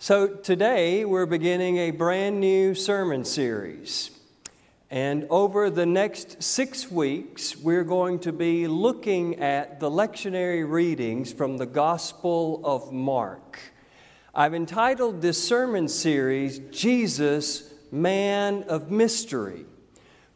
So, today we're beginning a brand new sermon series. And over the next six weeks, we're going to be looking at the lectionary readings from the Gospel of Mark. I've entitled this sermon series, Jesus, Man of Mystery,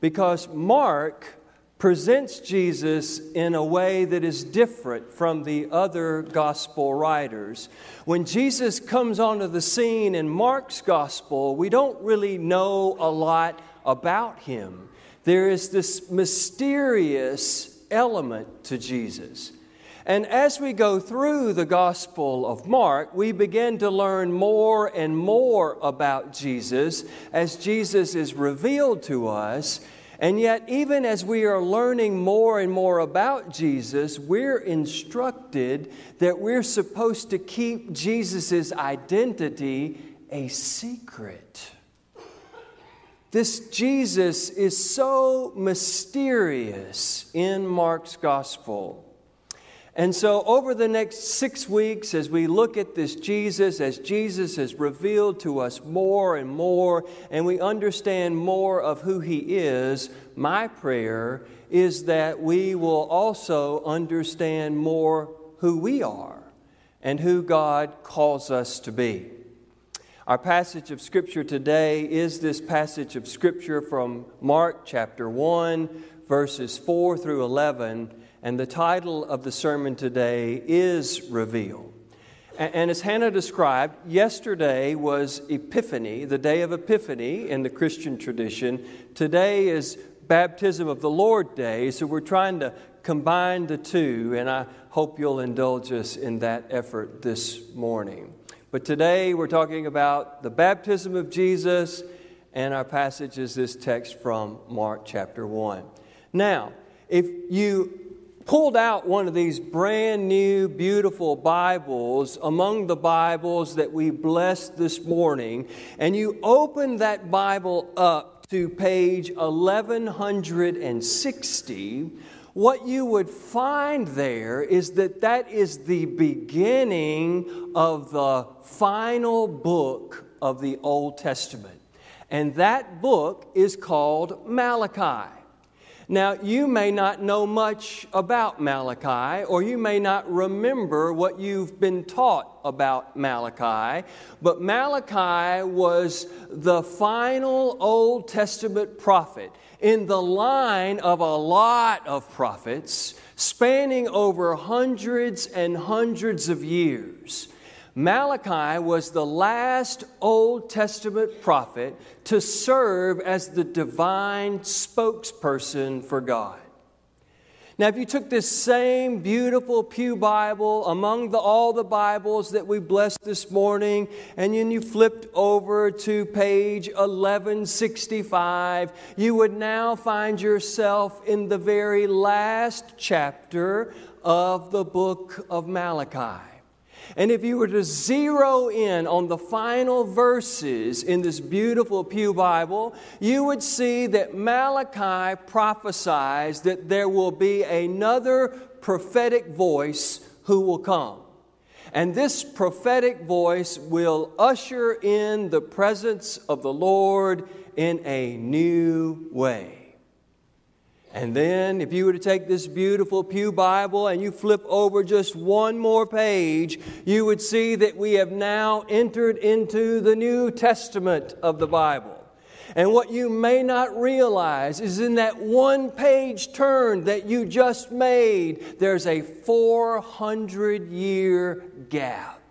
because Mark presents Jesus in a way that is different from the other gospel writers. When Jesus comes onto the scene in Mark's gospel, we don't really know a lot about him. There is this mysterious element to Jesus. And as we go through the Gospel of Mark, we begin to learn more and more about Jesus as Jesus is revealed to us. And yet, even as we are learning more and more about Jesus, we're instructed that we're supposed to keep Jesus' identity a secret. This Jesus is so mysterious in Mark's gospel. And so, over the next six weeks, as we look at this Jesus, as Jesus is revealed to us more and more, and we understand more of who he is, my prayer is that we will also understand more who we are and who God calls us to be. Our passage of Scripture today is this passage of Scripture from Mark chapter 1, verses 4 through 11 and the title of the sermon today is Reveal. And as Hannah described, yesterday was Epiphany, the day of Epiphany in the Christian tradition. Today is Baptism of the Lord Day, so we're trying to combine the two, and I hope you'll indulge us in that effort this morning. But today we're talking about the baptism of Jesus, and our passage is this text from Mark chapter 1. Now, if you pulled out one of these brand new, beautiful Bibles among the Bibles that we blessed this morning, and you open that Bible up to page 1160, what you would find there is that that is the beginning of the final book of the Old Testament. And that book is called Malachi. Now, you may not know much about Malachi, or you may not remember what you've been taught about Malachi, but Malachi was the final Old Testament prophet in the line of a lot of prophets spanning over hundreds and hundreds of years. Malachi was the last Old Testament prophet to serve as the divine spokesperson for God. Now, if you took this same beautiful Pew Bible among the, all the Bibles that we blessed this morning, and then you flipped over to page 1165, you would now find yourself in the very last chapter of the book of Malachi. And if you were to zero in on the final verses in this beautiful Pew Bible, you would see that Malachi prophesies that there will be another prophetic voice who will come. And this prophetic voice will usher in the presence of the Lord in a new way. And then, if you were to take this beautiful Pew Bible and you flip over just one more page, you would see that we have now entered into the New Testament of the Bible. And what you may not realize is in that one page turn that you just made, there's a 400 year gap.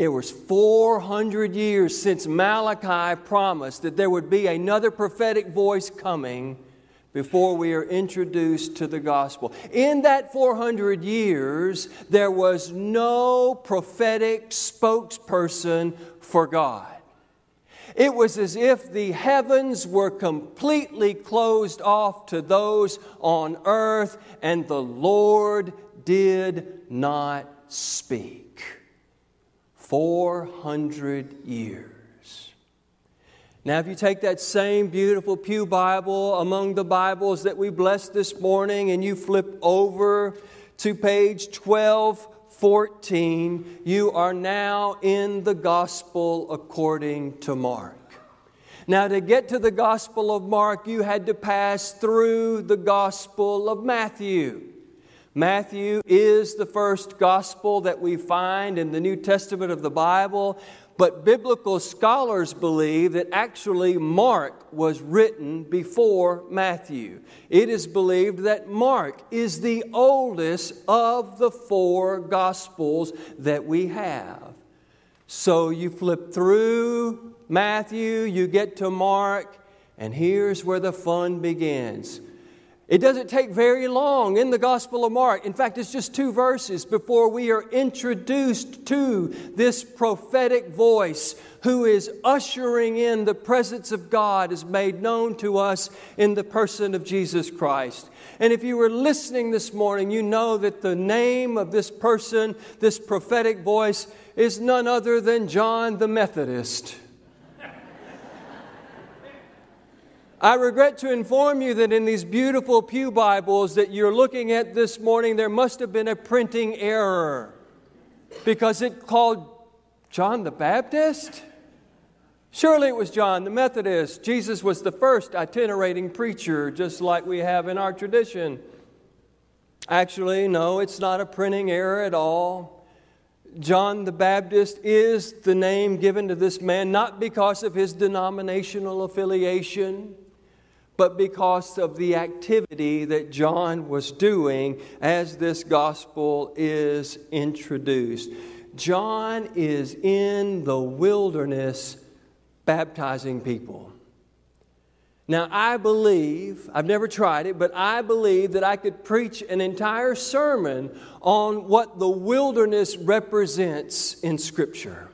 It was 400 years since Malachi promised that there would be another prophetic voice coming before we are introduced to the gospel. In that 400 years, there was no prophetic spokesperson for God. It was as if the heavens were completely closed off to those on earth, and the Lord did not speak. 400 years. Now, if you take that same beautiful Pew Bible among the Bibles that we blessed this morning and you flip over to page 12 14, you are now in the gospel according to Mark. Now, to get to the Gospel of Mark, you had to pass through the Gospel of Matthew. Matthew is the first gospel that we find in the New Testament of the Bible, but biblical scholars believe that actually Mark was written before Matthew. It is believed that Mark is the oldest of the four gospels that we have. So you flip through Matthew, you get to Mark, and here's where the fun begins. It doesn't take very long in the Gospel of Mark. In fact, it's just two verses before we are introduced to this prophetic voice who is ushering in the presence of God is made known to us in the person of Jesus Christ. And if you were listening this morning, you know that the name of this person, this prophetic voice, is none other than John the Methodist. I regret to inform you that in these beautiful Pew Bibles that you're looking at this morning, there must have been a printing error because it called John the Baptist. Surely it was John the Methodist. Jesus was the first itinerating preacher, just like we have in our tradition. Actually, no, it's not a printing error at all. John the Baptist is the name given to this man not because of his denominational affiliation but because of the activity that John was doing as this gospel is introduced. John is in the wilderness baptizing people. Now, I believe, I've never tried it, but I believe that I could preach an entire sermon on what the wilderness represents in Scripture.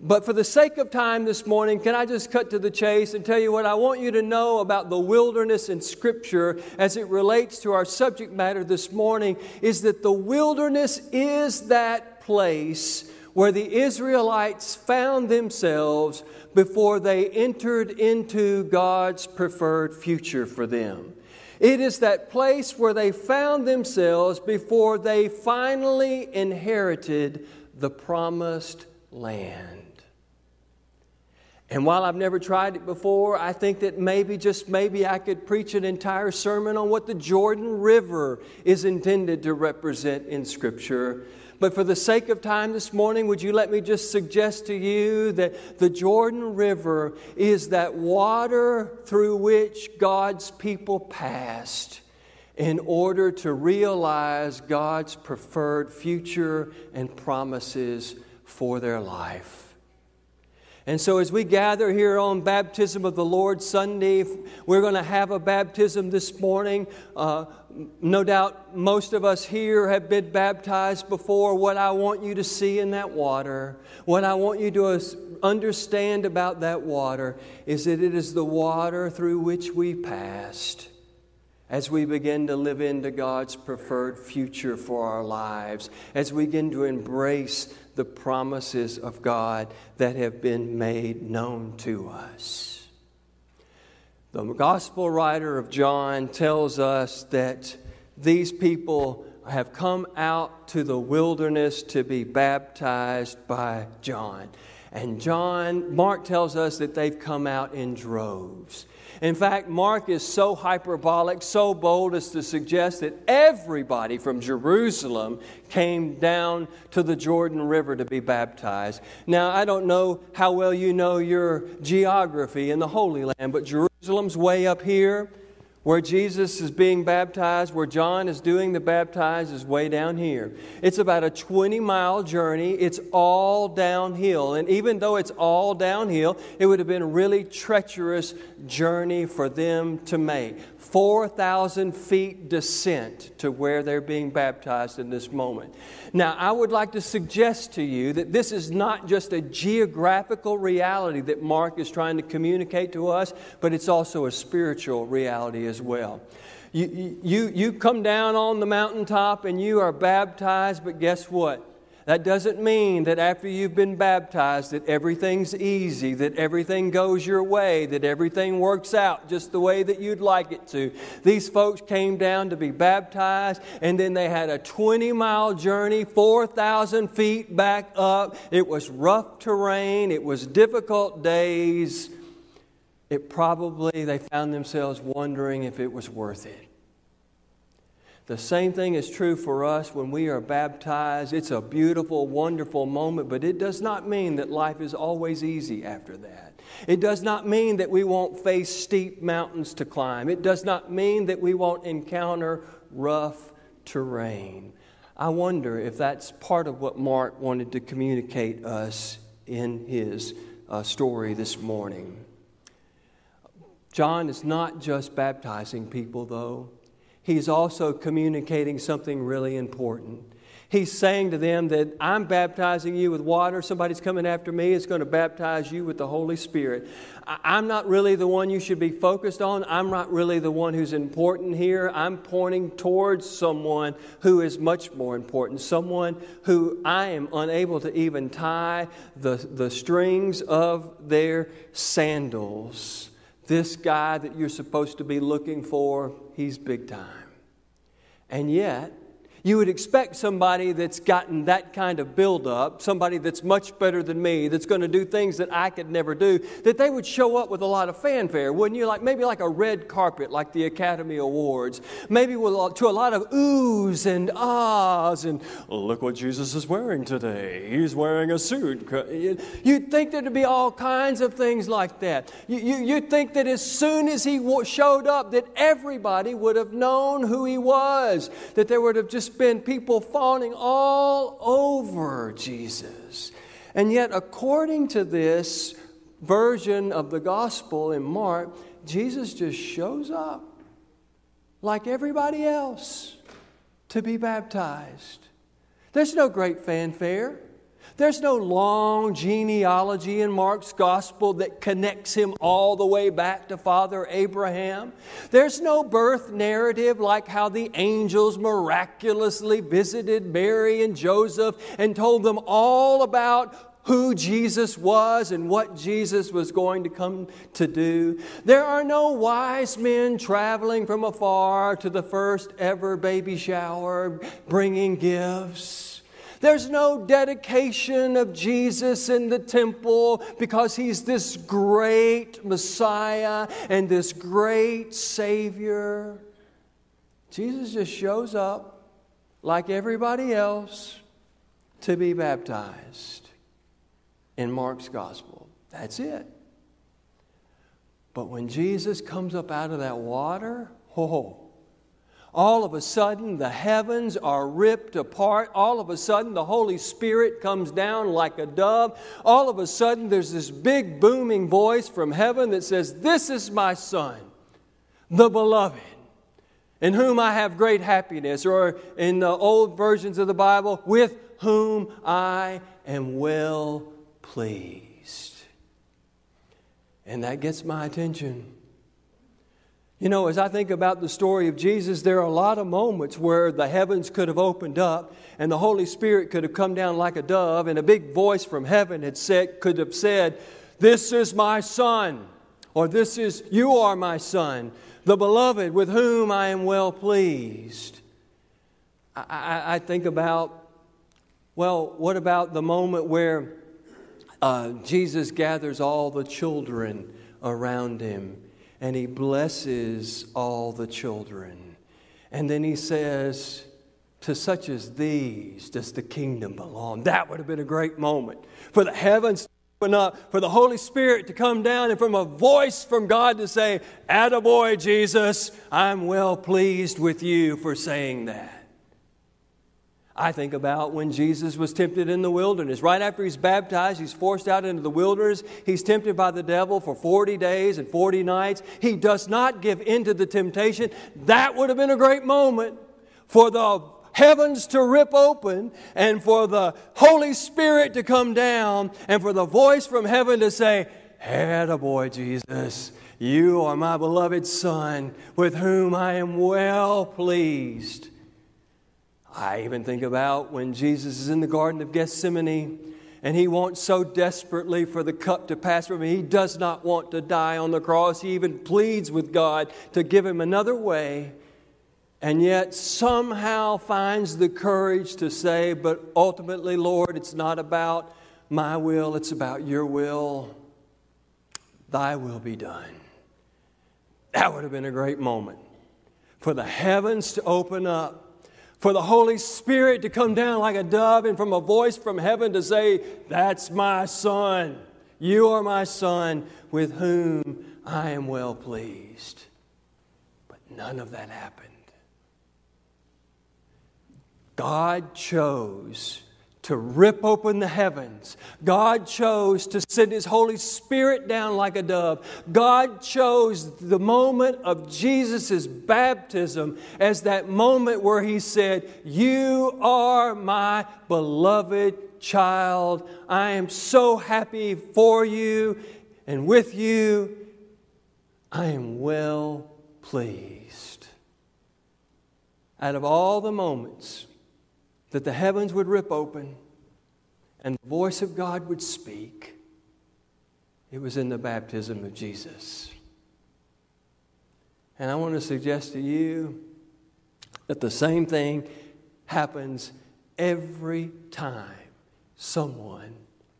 But for the sake of time this morning, can I just cut to the chase and tell you what I want you to know about the wilderness in Scripture as it relates to our subject matter this morning is that the wilderness is that place where the Israelites found themselves before they entered into God's preferred future for them. It is that place where they found themselves before they finally inherited the promised land. And while I've never tried it before, I think that maybe, just maybe, I could preach an entire sermon on what the Jordan River is intended to represent in Scripture. But for the sake of time this morning, would you let me just suggest to you that the Jordan River is that water through which God's people passed in order to realize God's preferred future and promises for their life. And so, as we gather here on Baptism of the Lord Sunday, we're going to have a baptism this morning. Uh, no doubt most of us here have been baptized before. What I want you to see in that water, what I want you to understand about that water, is that it is the water through which we passed as we begin to live into God's preferred future for our lives, as we begin to embrace the promises of God that have been made known to us. The gospel writer of John tells us that these people have come out to the wilderness to be baptized by John. And John, Mark tells us that they've come out in droves. In fact, Mark is so hyperbolic, so bold as to suggest that everybody from Jerusalem came down to the Jordan River to be baptized. Now, I don't know how well you know your geography in the Holy Land, but Jerusalem's way up here where Jesus is being baptized, where John is doing the baptize, is way down here. It's about a 20 mile journey. It's all downhill. And even though it's all downhill, it would have been really treacherous journey for them to make. 4,000 feet descent to where they're being baptized in this moment. Now, I would like to suggest to you that this is not just a geographical reality that Mark is trying to communicate to us, but it's also a spiritual reality as well. You, you, you come down on the mountaintop and you are baptized, but guess what? That doesn't mean that after you've been baptized that everything's easy, that everything goes your way, that everything works out just the way that you'd like it to. These folks came down to be baptized, and then they had a 20 mile journey, 4,000 feet back up. It was rough terrain, it was difficult days. It probably, they found themselves wondering if it was worth it. The same thing is true for us when we are baptized. It's a beautiful, wonderful moment, but it does not mean that life is always easy after that. It does not mean that we won't face steep mountains to climb. It does not mean that we won't encounter rough terrain. I wonder if that's part of what Mark wanted to communicate us in his uh, story this morning. John is not just baptizing people, though he's also communicating something really important. He's saying to them that I'm baptizing you with water. Somebody's coming after me is going to baptize you with the Holy Spirit. I'm not really the one you should be focused on. I'm not really the one who's important here. I'm pointing towards someone who is much more important, someone who I am unable to even tie the, the strings of their sandals. This guy that you're supposed to be looking for, he's big time. And yet, you would expect somebody that's gotten that kind of buildup, somebody that's much better than me, that's going to do things that I could never do, that they would show up with a lot of fanfare, wouldn't you? Like maybe like a red carpet, like the Academy Awards, maybe with, to a lot of oohs and ahs, and oh, look what Jesus is wearing today. He's wearing a suit. You'd think there'd be all kinds of things like that. You, you, you'd think that as soon as he showed up, that everybody would have known who he was, that there would have just just been people fawning all over Jesus. And yet, according to this version of the gospel in Mark, Jesus just shows up like everybody else to be baptized. There's no great fanfare. There's no long genealogy in Mark's gospel that connects him all the way back to Father Abraham. There's no birth narrative like how the angels miraculously visited Mary and Joseph and told them all about who Jesus was and what Jesus was going to come to do. There are no wise men traveling from afar to the first ever baby shower bringing gifts. There's no dedication of Jesus in the temple because he's this great Messiah and this great Savior. Jesus just shows up like everybody else to be baptized in Mark's gospel. That's it. But when Jesus comes up out of that water, oh, all of a sudden, the heavens are ripped apart. All of a sudden, the Holy Spirit comes down like a dove. All of a sudden, there's this big booming voice from heaven that says, This is my Son, the beloved, in whom I have great happiness. Or in the old versions of the Bible, with whom I am well pleased. And that gets my attention. You know, as I think about the story of Jesus, there are a lot of moments where the heavens could have opened up and the Holy Spirit could have come down like a dove, and a big voice from heaven had said, could have said, This is my son, or This is, you are my son, the beloved with whom I am well pleased. I, I, I think about, well, what about the moment where uh, Jesus gathers all the children around him? And he blesses all the children. And then he says, To such as these does the kingdom belong. That would have been a great moment for the heavens to open up, for the Holy Spirit to come down, and from a voice from God to say, Attaboy, Jesus, I'm well pleased with you for saying that. I think about when Jesus was tempted in the wilderness. Right after he's baptized, he's forced out into the wilderness. He's tempted by the devil for 40 days and 40 nights. He does not give in to the temptation. That would have been a great moment for the heavens to rip open and for the Holy Spirit to come down and for the voice from heaven to say, boy, Jesus, you are my beloved Son with whom I am well pleased. I even think about when Jesus is in the Garden of Gethsemane and he wants so desperately for the cup to pass from him. He does not want to die on the cross. He even pleads with God to give him another way, and yet somehow finds the courage to say, But ultimately, Lord, it's not about my will, it's about your will. Thy will be done. That would have been a great moment for the heavens to open up for the Holy Spirit to come down like a dove and from a voice from heaven to say, That's my Son. You are my Son with whom I am well pleased. But none of that happened. God chose to rip open the heavens. God chose to send His Holy Spirit down like a dove. God chose the moment of Jesus' baptism as that moment where He said, You are my beloved child. I am so happy for you and with you. I am well pleased. Out of all the moments that the heavens would rip open and the voice of God would speak, it was in the baptism of Jesus. And I want to suggest to you that the same thing happens every time someone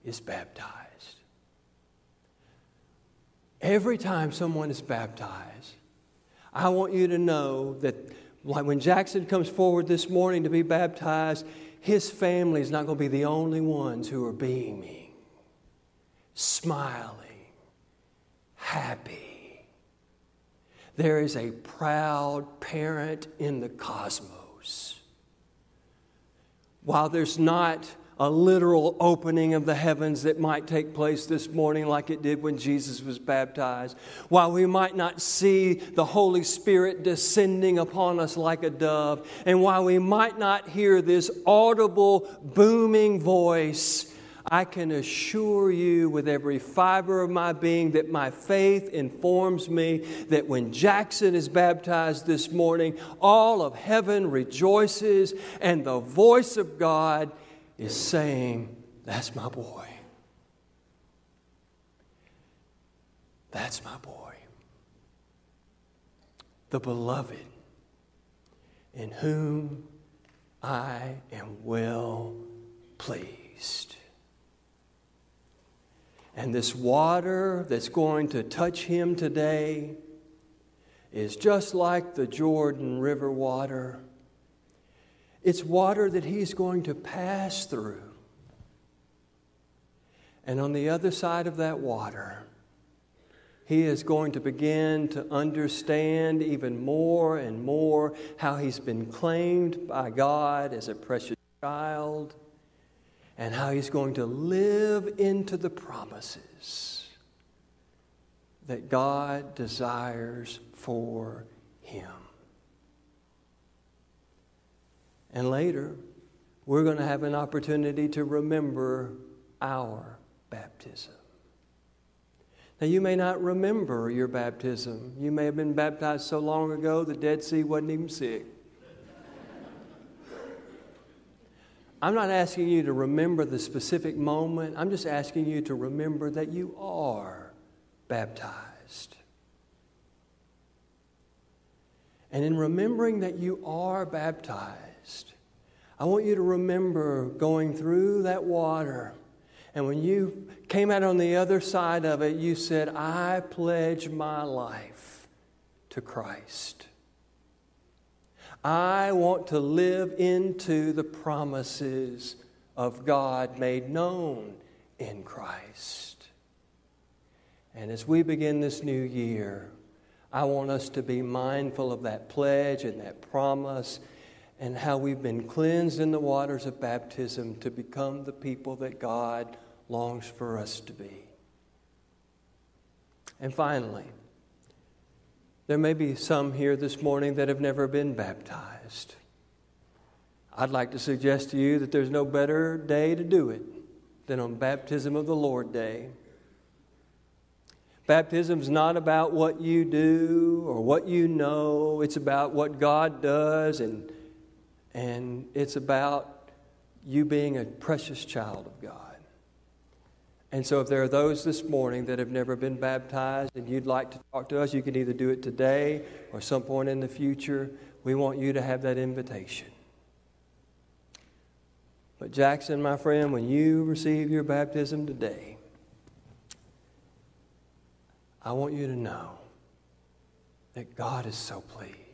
is baptized. Every time someone is baptized, I want you to know that like when Jackson comes forward this morning to be baptized, his family is not going to be the only ones who are beaming, smiling, happy. There is a proud parent in the cosmos. While there's not a literal opening of the heavens that might take place this morning, like it did when Jesus was baptized. While we might not see the Holy Spirit descending upon us like a dove, and while we might not hear this audible, booming voice, I can assure you with every fiber of my being that my faith informs me that when Jackson is baptized this morning, all of heaven rejoices and the voice of God is saying, That's my boy. That's my boy. The beloved, in whom I am well pleased. And this water that's going to touch him today is just like the Jordan River water it's water that he's going to pass through. And on the other side of that water, he is going to begin to understand even more and more how he's been claimed by God as a precious child and how he's going to live into the promises that God desires for him. And later, we're going to have an opportunity to remember our baptism. Now, you may not remember your baptism. You may have been baptized so long ago the Dead Sea wasn't even sick. I'm not asking you to remember the specific moment. I'm just asking you to remember that you are baptized. And in remembering that you are baptized, I want you to remember going through that water. And when you came out on the other side of it, you said, I pledge my life to Christ. I want to live into the promises of God made known in Christ. And as we begin this new year, I want us to be mindful of that pledge and that promise and how we've been cleansed in the waters of baptism to become the people that God longs for us to be. And finally, there may be some here this morning that have never been baptized. I'd like to suggest to you that there's no better day to do it than on Baptism of the Lord Day. Baptism's not about what you do or what you know, it's about what God does and And it's about you being a precious child of God. And so, if there are those this morning that have never been baptized and you'd like to talk to us, you can either do it today or some point in the future. We want you to have that invitation. But, Jackson, my friend, when you receive your baptism today, I want you to know that God is so pleased.